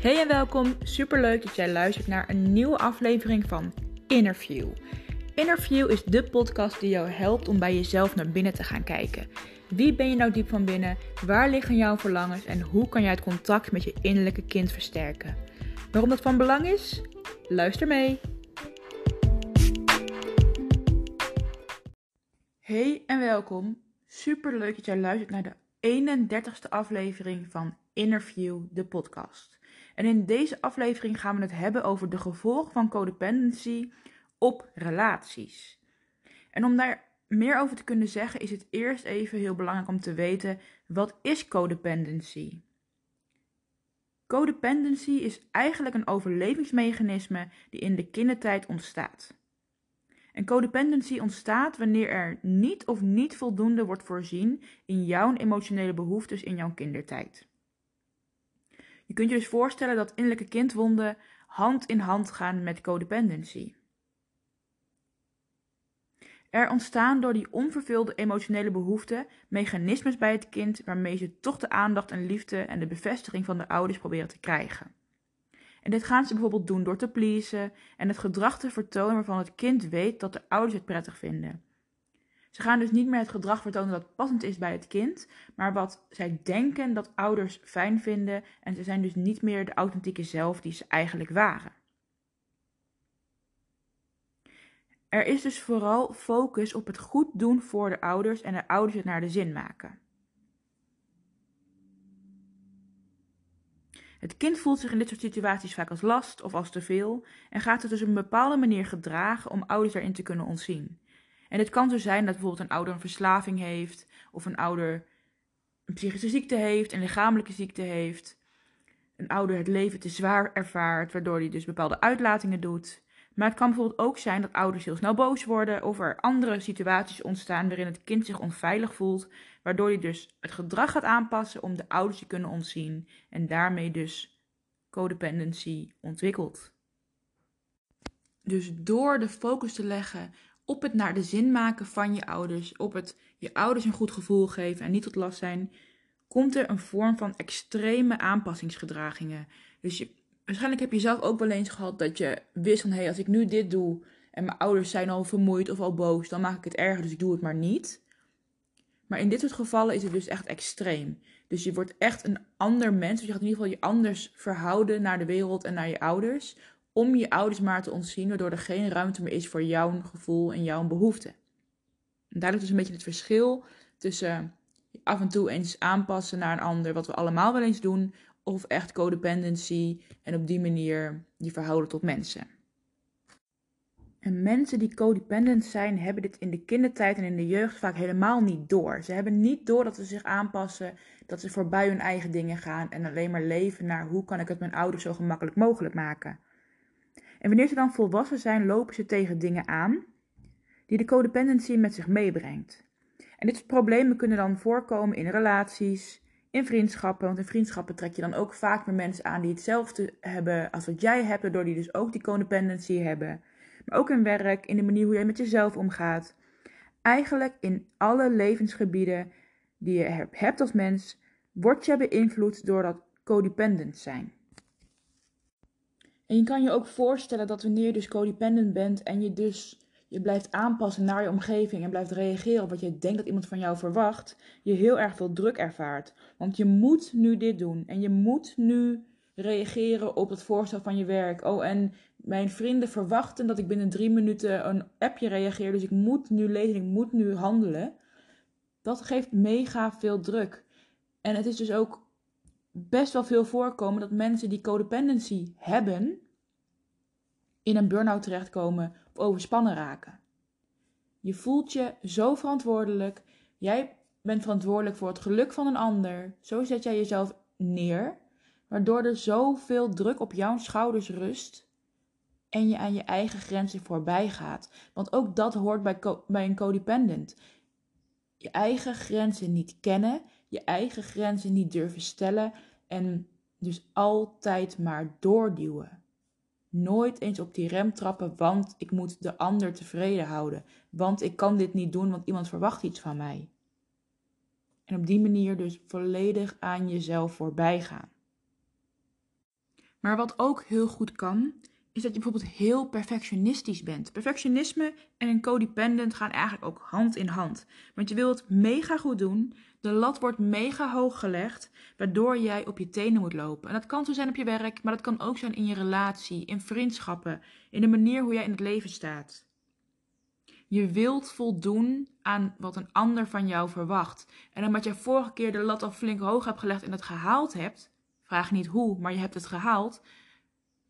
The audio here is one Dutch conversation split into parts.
Hey en welkom. Superleuk dat jij luistert naar een nieuwe aflevering van Interview. Interview is de podcast die jou helpt om bij jezelf naar binnen te gaan kijken. Wie ben je nou diep van binnen? Waar liggen jouw verlangens en hoe kan jij het contact met je innerlijke kind versterken? Waarom dat van belang is? Luister mee. Hey en welkom. Superleuk dat jij luistert naar de 31ste aflevering van Interview, de podcast. En in deze aflevering gaan we het hebben over de gevolgen van codependency op relaties. En om daar meer over te kunnen zeggen, is het eerst even heel belangrijk om te weten: wat is codependency? Codependency is eigenlijk een overlevingsmechanisme die in de kindertijd ontstaat. En codependency ontstaat wanneer er niet of niet voldoende wordt voorzien in jouw emotionele behoeftes in jouw kindertijd. Je kunt je dus voorstellen dat innerlijke kindwonden hand in hand gaan met codependency. Er ontstaan door die onvervulde emotionele behoeften mechanismes bij het kind waarmee ze toch de aandacht en liefde en de bevestiging van de ouders proberen te krijgen. En dit gaan ze bijvoorbeeld doen door te pleasen en het gedrag te vertonen waarvan het kind weet dat de ouders het prettig vinden. Ze gaan dus niet meer het gedrag vertonen dat passend is bij het kind, maar wat zij denken dat ouders fijn vinden en ze zijn dus niet meer de authentieke zelf die ze eigenlijk waren. Er is dus vooral focus op het goed doen voor de ouders en de ouders het naar de zin maken. Het kind voelt zich in dit soort situaties vaak als last of als te veel en gaat het dus op een bepaalde manier gedragen om ouders daarin te kunnen ontzien. En het kan zo zijn dat bijvoorbeeld een ouder een verslaving heeft, of een ouder een psychische ziekte heeft, een lichamelijke ziekte heeft. Een ouder het leven te zwaar ervaart, waardoor hij dus bepaalde uitlatingen doet. Maar het kan bijvoorbeeld ook zijn dat ouders heel snel boos worden of er andere situaties ontstaan waarin het kind zich onveilig voelt, waardoor hij dus het gedrag gaat aanpassen om de ouders te kunnen ontzien en daarmee dus codependency ontwikkelt. Dus door de focus te leggen op het naar de zin maken van je ouders, op het je ouders een goed gevoel geven en niet tot last zijn, komt er een vorm van extreme aanpassingsgedragingen. Dus je, waarschijnlijk heb je zelf ook wel eens gehad dat je wist van hé, hey, als ik nu dit doe en mijn ouders zijn al vermoeid of al boos, dan maak ik het erger, dus ik doe het maar niet. Maar in dit soort gevallen is het dus echt extreem. Dus je wordt echt een ander mens. Dus je gaat in ieder geval je anders verhouden naar de wereld en naar je ouders om je ouders maar te ontzien, waardoor er geen ruimte meer is voor jouw gevoel en jouw behoeften. En daar ligt dus een beetje het verschil tussen af en toe eens aanpassen naar een ander, wat we allemaal wel eens doen, of echt codependency en op die manier je verhouden tot mensen. En mensen die codependent zijn, hebben dit in de kindertijd en in de jeugd vaak helemaal niet door. Ze hebben niet door dat ze zich aanpassen, dat ze voorbij hun eigen dingen gaan en alleen maar leven naar hoe kan ik het mijn ouders zo gemakkelijk mogelijk maken. En wanneer ze dan volwassen zijn, lopen ze tegen dingen aan die de codependency met zich meebrengt. En dit soort problemen kunnen dan voorkomen in relaties, in vriendschappen. Want in vriendschappen trek je dan ook vaak meer mensen aan die hetzelfde hebben als wat jij hebt, waardoor die dus ook die codependency hebben. Maar ook in werk, in de manier hoe jij met jezelf omgaat. Eigenlijk in alle levensgebieden die je hebt als mens, word je beïnvloed door dat codependent zijn. En je kan je ook voorstellen dat wanneer je dus codependent bent en je dus je blijft aanpassen naar je omgeving en blijft reageren op wat je denkt dat iemand van jou verwacht, je heel erg veel druk ervaart. Want je moet nu dit doen en je moet nu reageren op het voorstel van je werk. Oh, en mijn vrienden verwachten dat ik binnen drie minuten een appje reageer, dus ik moet nu lezen, ik moet nu handelen. Dat geeft mega veel druk. En het is dus ook best wel veel voorkomen dat mensen die codependency hebben, in een burn-out terechtkomen of overspannen raken. Je voelt je zo verantwoordelijk. Jij bent verantwoordelijk voor het geluk van een ander. Zo zet jij jezelf neer, waardoor er zoveel druk op jouw schouders rust en je aan je eigen grenzen voorbij gaat. Want ook dat hoort bij, bij een codependent. Je eigen grenzen niet kennen, je eigen grenzen niet durven stellen en dus altijd maar doorduwen. Nooit eens op die rem trappen, want ik moet de ander tevreden houden. Want ik kan dit niet doen, want iemand verwacht iets van mij. En op die manier dus volledig aan jezelf voorbij gaan. Maar wat ook heel goed kan, is dat je bijvoorbeeld heel perfectionistisch bent. Perfectionisme en een codependent gaan eigenlijk ook hand in hand. Want je wilt het mega goed doen, de lat wordt mega hoog gelegd, waardoor jij op je tenen moet lopen. En dat kan zo zijn op je werk, maar dat kan ook zijn in je relatie, in vriendschappen, in de manier hoe jij in het leven staat. Je wilt voldoen aan wat een ander van jou verwacht. En omdat je vorige keer de lat al flink hoog hebt gelegd en het gehaald hebt, vraag niet hoe, maar je hebt het gehaald,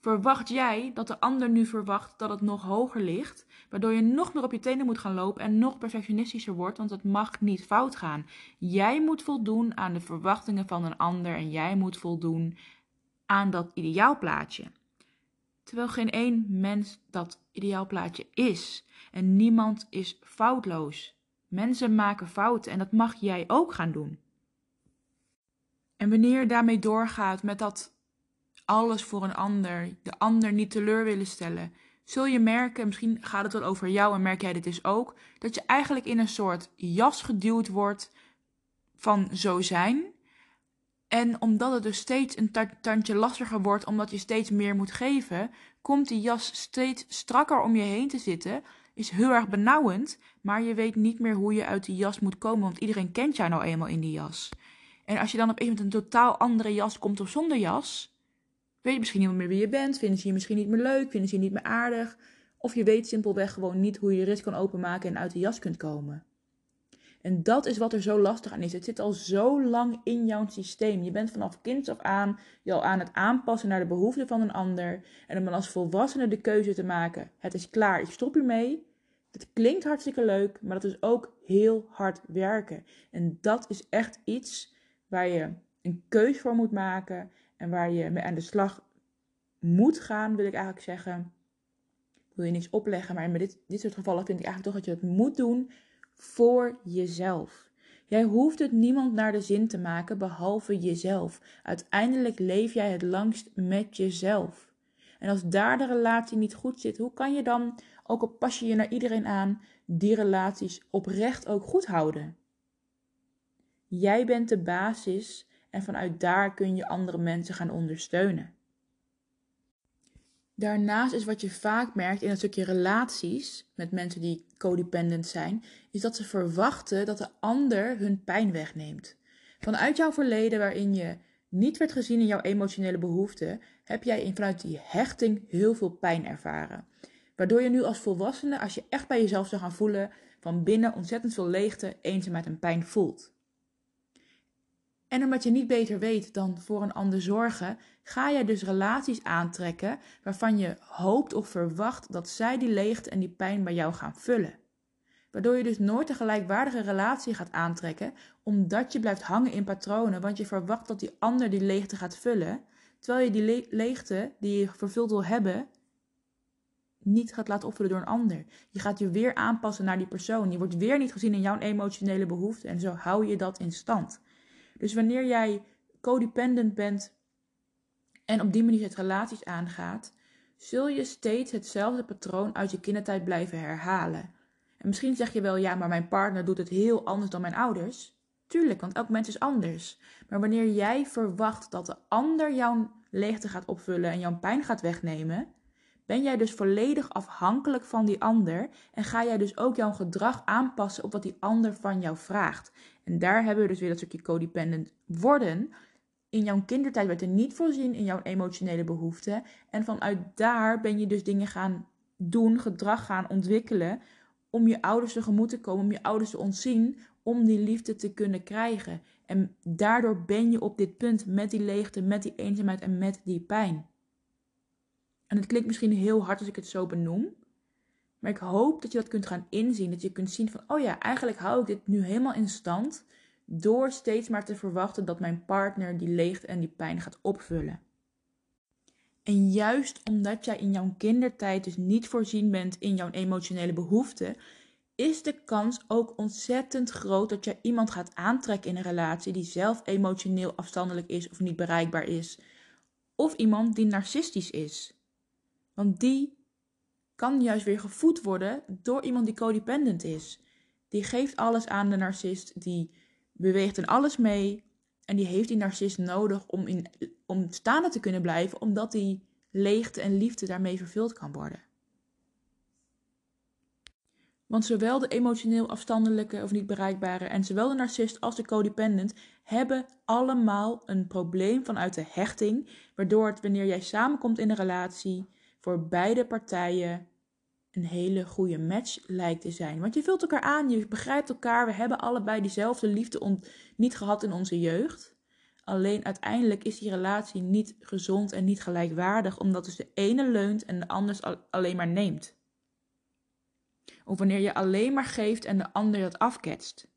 verwacht jij dat de ander nu verwacht dat het nog hoger ligt, waardoor je nog meer op je tenen moet gaan lopen en nog perfectionistischer wordt, want het mag niet fout gaan. Jij moet voldoen aan de verwachtingen van een ander en jij moet voldoen aan dat ideaalplaatje. Terwijl geen één mens dat ideaalplaatje is en niemand is foutloos. Mensen maken fouten en dat mag jij ook gaan doen. En wanneer je daarmee doorgaat met dat alles voor een ander, de ander niet teleur willen stellen, zul je merken, misschien gaat het wel over jou en merk jij dit dus ook, dat je eigenlijk in een soort jas geduwd wordt van zo zijn. En omdat het dus steeds een tandje lastiger wordt, omdat je steeds meer moet geven, komt die jas steeds strakker om je heen te zitten. Is heel erg benauwend, maar je weet niet meer hoe je uit die jas moet komen, want iedereen kent jou nou eenmaal in die jas. En als je dan op een met een totaal andere jas komt of zonder jas, weet je misschien niet meer wie je bent, vinden ze je misschien niet meer leuk, vinden ze je niet meer aardig. Of je weet simpelweg gewoon niet hoe je je rit kan openmaken en uit de jas kunt komen. En dat is wat er zo lastig aan is. Het zit al zo lang in jouw systeem. Je bent vanaf kind af aan je al aan het aanpassen naar de behoeften van een ander. En om dan als volwassene de keuze te maken. Het is klaar, ik stop hiermee. Het klinkt hartstikke leuk, maar dat is ook heel hard werken. En dat is echt iets waar je een keuze voor moet maken en waar je mee aan de slag moet gaan, wil ik eigenlijk zeggen. Ik wil je niks opleggen, maar in dit, dit soort gevallen vind ik eigenlijk toch dat je het moet doen voor jezelf. Jij hoeft het niemand naar de zin te maken behalve jezelf. Uiteindelijk leef jij het langst met jezelf. En als daar de relatie niet goed zit, hoe kan je dan, ook al pas je je naar iedereen aan, die relaties oprecht ook goed houden? Jij bent de basis en vanuit daar kun je andere mensen gaan ondersteunen. Daarnaast is wat je vaak merkt in een stukje relaties met mensen die codependent zijn, is dat ze verwachten dat de ander hun pijn wegneemt. Vanuit jouw verleden, waarin je niet werd gezien in jouw emotionele behoeften, heb jij vanuit die hechting heel veel pijn ervaren. Waardoor je nu als volwassene, als je echt bij jezelf zou gaan voelen, van binnen ontzettend veel leegte, eenzaamheid en pijn voelt. En omdat je niet beter weet dan voor een ander zorgen, ga jij dus relaties aantrekken waarvan je hoopt of verwacht dat zij die leegte en die pijn bij jou gaan vullen. Waardoor je dus nooit een gelijkwaardige relatie gaat aantrekken, omdat je blijft hangen in patronen, want je verwacht dat die ander die leegte gaat vullen, terwijl je die leegte die je vervuld wil hebben, niet gaat laten opvullen door een ander. Je gaat je weer aanpassen naar die persoon. Je wordt weer niet gezien in jouw emotionele behoeften en zo hou je dat in stand. Dus wanneer jij codependent bent en op die manier het relaties aangaat, zul je steeds hetzelfde patroon uit je kindertijd blijven herhalen. En misschien zeg je wel, ja, maar mijn partner doet het heel anders dan mijn ouders. Tuurlijk, want elk mens is anders. Maar wanneer jij verwacht dat de ander jouw leegte gaat opvullen en jouw pijn gaat wegnemen, ben jij dus volledig afhankelijk van die ander en ga jij dus ook jouw gedrag aanpassen op wat die ander van jou vraagt. En daar hebben we dus weer dat stukje codependent worden. In jouw kindertijd werd er niet voorzien in jouw emotionele behoeften. En vanuit daar ben je dus dingen gaan doen, gedrag gaan ontwikkelen. Om je ouders tegemoet te komen, om je ouders te ontzien, om die liefde te kunnen krijgen. En daardoor ben je op dit punt met die leegte, met die eenzaamheid en met die pijn. En het klinkt misschien heel hard als ik het zo benoem. Maar ik hoop dat je dat kunt gaan inzien. Dat je kunt zien van, oh ja, eigenlijk hou ik dit nu helemaal in stand. Door steeds maar te verwachten dat mijn partner die leegte en die pijn gaat opvullen. En juist omdat jij in jouw kindertijd dus niet voorzien bent in jouw emotionele behoeften, is de kans ook ontzettend groot dat je iemand gaat aantrekken in een relatie die zelf emotioneel afstandelijk is of niet bereikbaar is. Of iemand die narcistisch is. Want die kan juist weer gevoed worden door iemand die codependent is. Die geeft alles aan de narcist, die beweegt in alles mee en die heeft die narcist nodig om, in, om staande te kunnen blijven, omdat die leegte en liefde daarmee vervuld kan worden. Want zowel de emotioneel afstandelijke of niet bereikbare en zowel de narcist als de codependent hebben allemaal een probleem vanuit de hechting, waardoor het wanneer jij samenkomt in een relatie voor beide partijen een hele goede match lijkt te zijn. Want je vult elkaar aan, je begrijpt elkaar, we hebben allebei diezelfde liefde niet gehad in onze jeugd. Alleen uiteindelijk is die relatie niet gezond en niet gelijkwaardig, omdat dus de ene leunt en de ander alleen maar neemt. Of wanneer je alleen maar geeft en de ander dat afketst.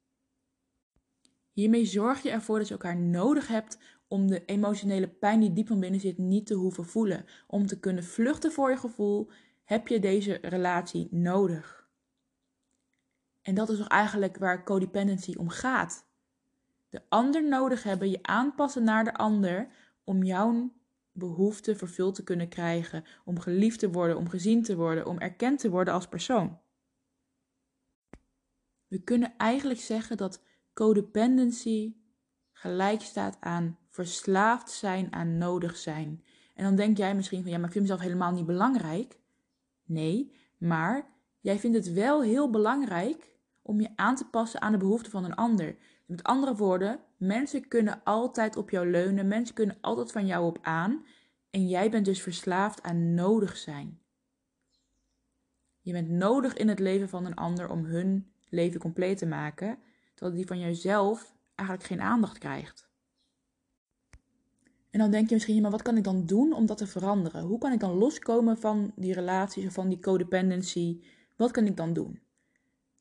Hiermee zorg je ervoor dat je elkaar nodig hebt om de emotionele pijn die diep van binnen zit niet te hoeven voelen. Om te kunnen vluchten voor je gevoel heb je deze relatie nodig. En dat is toch eigenlijk waar codependency om gaat. De ander nodig hebben, je aanpassen naar de ander om jouw behoefte vervuld te kunnen krijgen, om geliefd te worden, om gezien te worden, om erkend te worden als persoon. We kunnen eigenlijk zeggen dat codependency gelijk staat aan verslaafd zijn aan nodig zijn. En dan denk jij misschien van ja, maar ik vind mezelf helemaal niet belangrijk. Nee, maar jij vindt het wel heel belangrijk om je aan te passen aan de behoeften van een ander. Met andere woorden, mensen kunnen altijd op jou leunen, mensen kunnen altijd van jou op aan. En jij bent dus verslaafd aan nodig zijn. Je bent nodig in het leven van een ander om hun leven compleet te maken, terwijl die van jezelf eigenlijk geen aandacht krijgt. En dan denk je misschien, maar wat kan ik dan doen om dat te veranderen? Hoe kan ik dan loskomen van die relaties of van die codependency? Wat kan ik dan doen?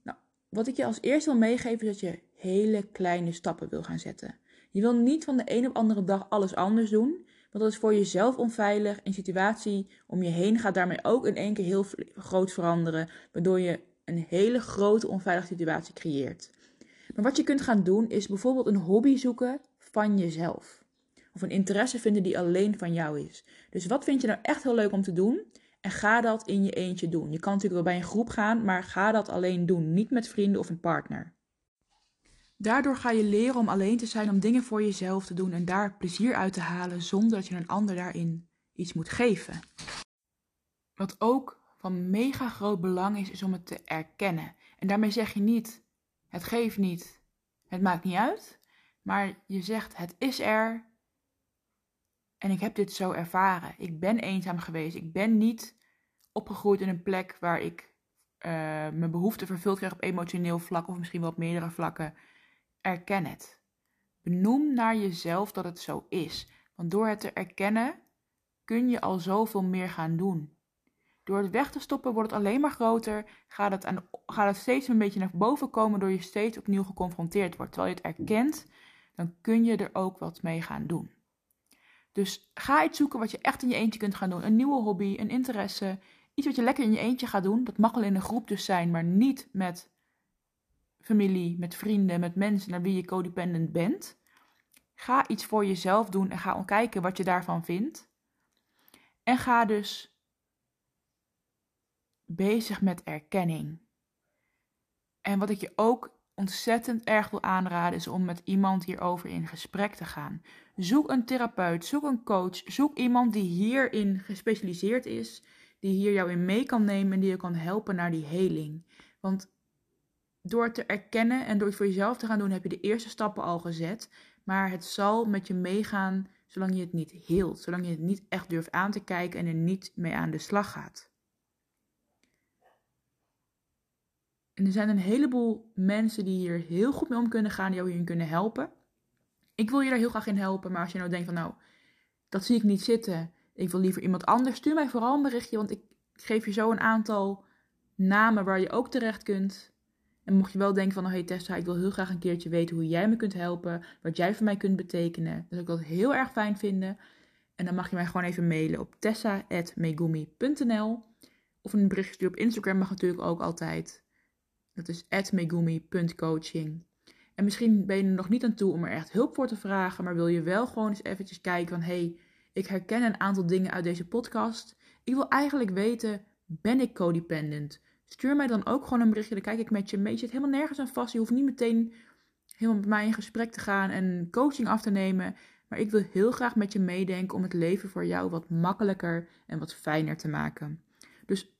Nou, wat ik je als eerste wil meegeven is dat je hele kleine stappen wil gaan zetten. Je wil niet van de een op andere dag alles anders doen, want dat is voor jezelf onveilig. Een situatie om je heen gaat daarmee ook in één keer heel groot veranderen, waardoor je een hele grote onveilige situatie creëert. Maar wat je kunt gaan doen is bijvoorbeeld een hobby zoeken van jezelf. Of een interesse vinden die alleen van jou is. Dus wat vind je nou echt heel leuk om te doen? En ga dat in je eentje doen. Je kan natuurlijk wel bij een groep gaan, maar ga dat alleen doen. Niet met vrienden of een partner. Daardoor ga je leren om alleen te zijn, om dingen voor jezelf te doen en daar plezier uit te halen zonder dat je een ander daarin iets moet geven. Wat ook van mega groot belang is, is om het te erkennen. En daarmee zeg je niet, het geeft niet, het maakt niet uit, maar je zegt, het is er, en ik heb dit zo ervaren. Ik ben eenzaam geweest. Ik ben niet opgegroeid in een plek waar ik uh, mijn behoeften vervuld kreeg op emotioneel vlak of misschien wel op meerdere vlakken. Erken het. Benoem naar jezelf dat het zo is. Want door het te erkennen kun je al zoveel meer gaan doen. Door het weg te stoppen wordt het alleen maar groter. Gaat het, aan, gaat het steeds een beetje naar boven komen door je steeds opnieuw geconfronteerd wordt. Terwijl je het erkent, dan kun je er ook wat mee gaan doen. Dus ga iets zoeken wat je echt in je eentje kunt gaan doen. Een nieuwe hobby, een interesse. Iets wat je lekker in je eentje gaat doen. Dat mag wel in een groep dus zijn, maar niet met familie, met vrienden, met mensen naar wie je codependent bent. Ga iets voor jezelf doen en ga kijken wat je daarvan vindt. En ga dus bezig met erkenning. En wat ik je ook ontzettend erg wil aanraden is om met iemand hierover in gesprek te gaan. Zoek een therapeut, zoek een coach, zoek iemand die hierin gespecialiseerd is, die hier jou in mee kan nemen en die je kan helpen naar die heling. Want door het te erkennen en door het voor jezelf te gaan doen, heb je de eerste stappen al gezet. Maar het zal met je meegaan zolang je het niet heelt, zolang je het niet echt durft aan te kijken en er niet mee aan de slag gaat. En er zijn een heleboel mensen die hier heel goed mee om kunnen gaan, die jou hierin kunnen helpen. Ik wil je daar heel graag in helpen, maar als je nou denkt van nou, dat zie ik niet zitten, ik wil liever iemand anders, stuur mij vooral een berichtje, want ik geef je zo een aantal namen waar je ook terecht kunt. En mocht je wel denken van, oh hey Tessa, ik wil heel graag een keertje weten hoe jij me kunt helpen, wat jij voor mij kunt betekenen, dan zou ik dat heel erg fijn vinden. En dan mag je mij gewoon even mailen op tessa.megumi.nl of een berichtje op Instagram mag natuurlijk ook altijd. Dat is megumi.coaching. En misschien ben je er nog niet aan toe om er echt hulp voor te vragen, maar wil je wel gewoon eens eventjes kijken van hey, ik herken een aantal dingen uit deze podcast. Ik wil eigenlijk weten, ben ik codependent? Stuur mij dan ook gewoon een berichtje, dan kijk ik met je mee. Je zit helemaal nergens aan vast. Je hoeft niet meteen helemaal met mij in gesprek te gaan en coaching af te nemen. Maar ik wil heel graag met je meedenken om het leven voor jou wat makkelijker en wat fijner te maken. Dus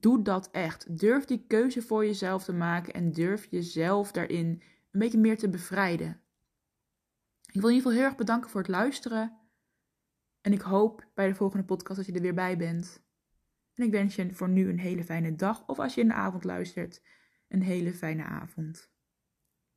doe dat echt. Durf die keuze voor jezelf te maken en durf jezelf daarin een beetje meer te bevrijden. Ik wil in ieder geval heel erg bedanken voor het luisteren. En ik hoop bij de volgende podcast dat je er weer bij bent. En ik wens je voor nu een hele fijne dag. Of als je in de avond luistert, een hele fijne avond.